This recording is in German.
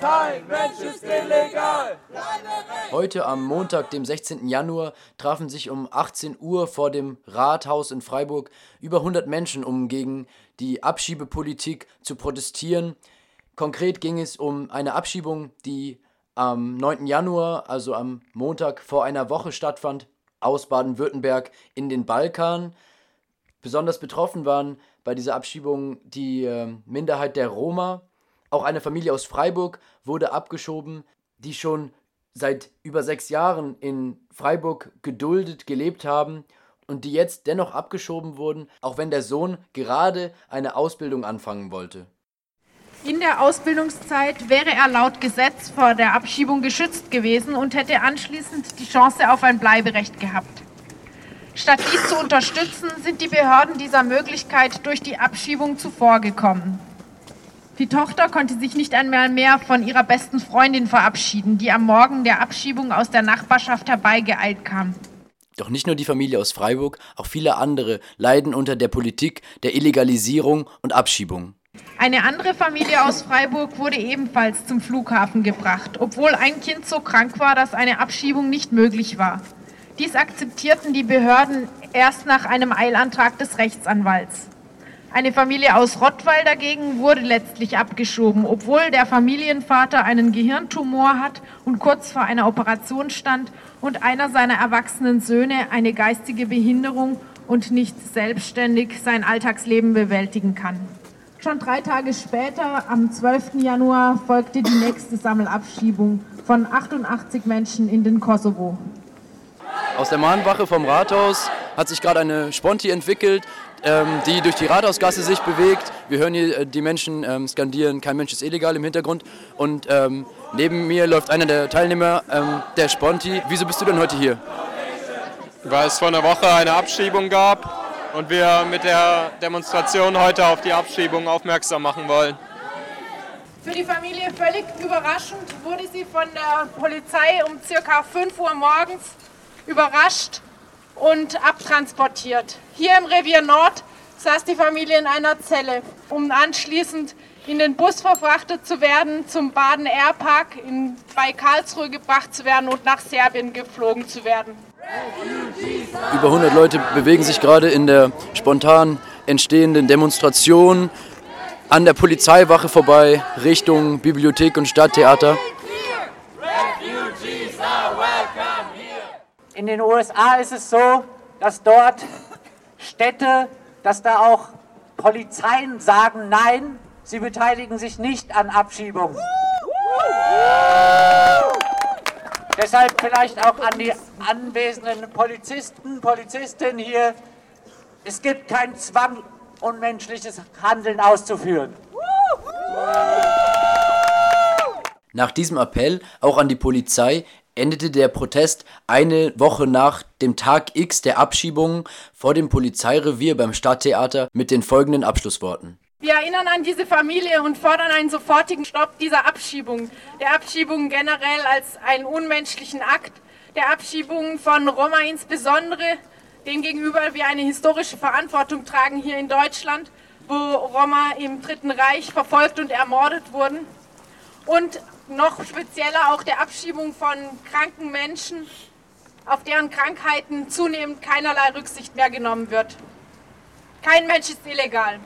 Kein Mensch ist illegal! Heute am Montag, dem 16. Januar, trafen sich um 18 Uhr vor dem Rathaus in Freiburg über 100 Menschen, um gegen die Abschiebepolitik zu protestieren. Konkret ging es um eine Abschiebung, die am 9. Januar, also am Montag vor einer Woche stattfand, aus Baden-Württemberg in den Balkan. Besonders betroffen waren bei dieser Abschiebung die äh, Minderheit der Roma, auch eine Familie aus Freiburg wurde abgeschoben, die schon seit über sechs Jahren in Freiburg geduldet gelebt haben und die jetzt dennoch abgeschoben wurden, auch wenn der Sohn gerade eine Ausbildung anfangen wollte. In der Ausbildungszeit wäre er laut Gesetz vor der Abschiebung geschützt gewesen und hätte anschließend die Chance auf ein Bleiberecht gehabt. Statt dies zu unterstützen, sind die Behörden dieser Möglichkeit durch die Abschiebung zuvorgekommen. Die Tochter konnte sich nicht einmal mehr von ihrer besten Freundin verabschieden, die am Morgen der Abschiebung aus der Nachbarschaft herbeigeeilt kam. Doch nicht nur die Familie aus Freiburg, auch viele andere leiden unter der Politik der Illegalisierung und Abschiebung. Eine andere Familie aus Freiburg wurde ebenfalls zum Flughafen gebracht, obwohl ein Kind so krank war, dass eine Abschiebung nicht möglich war. Dies akzeptierten die Behörden erst nach einem Eilantrag des Rechtsanwalts. Eine Familie aus Rottweil dagegen wurde letztlich abgeschoben, obwohl der Familienvater einen Gehirntumor hat und kurz vor einer Operation stand und einer seiner erwachsenen Söhne eine geistige Behinderung und nicht selbstständig sein Alltagsleben bewältigen kann. Schon drei Tage später, am 12. Januar, folgte die nächste Sammelabschiebung von 88 Menschen in den Kosovo. Aus der Mahnwache vom Rathaus hat sich gerade eine Sponti entwickelt, ähm, die durch die Rathausgasse sich bewegt. Wir hören hier äh, die Menschen ähm, skandieren, kein Mensch ist illegal im Hintergrund. Und ähm, neben mir läuft einer der Teilnehmer ähm, der Sponti. Wieso bist du denn heute hier? Weil es vor einer Woche eine Abschiebung gab und wir mit der Demonstration heute auf die Abschiebung aufmerksam machen wollen. Für die Familie völlig überraschend wurde sie von der Polizei um circa 5 Uhr morgens überrascht und abtransportiert. Hier im Revier Nord saß die Familie in einer Zelle, um anschließend in den Bus verfrachtet zu werden, zum Baden Airpark bei Karlsruhe gebracht zu werden und nach Serbien geflogen zu werden. Über 100 Leute bewegen sich gerade in der spontan entstehenden Demonstration an der Polizeiwache vorbei Richtung Bibliothek und Stadttheater. In den USA ist es so, dass dort Städte, dass da auch Polizeien sagen, nein, sie beteiligen sich nicht an Abschiebungen. Deshalb vielleicht auch an die anwesenden Polizisten, Polizistinnen hier, es gibt keinen Zwang, unmenschliches Handeln auszuführen. Nach diesem Appell auch an die Polizei endete der Protest eine Woche nach dem Tag X der Abschiebungen vor dem Polizeirevier beim Stadttheater mit den folgenden Abschlussworten. Wir erinnern an diese Familie und fordern einen sofortigen Stopp dieser Abschiebung, der Abschiebung generell als einen unmenschlichen Akt, der Abschiebung von Roma insbesondere, dem gegenüber wir eine historische Verantwortung tragen hier in Deutschland, wo Roma im Dritten Reich verfolgt und ermordet wurden. Und noch spezieller auch der Abschiebung von kranken Menschen, auf deren Krankheiten zunehmend keinerlei Rücksicht mehr genommen wird. Kein Mensch ist illegal.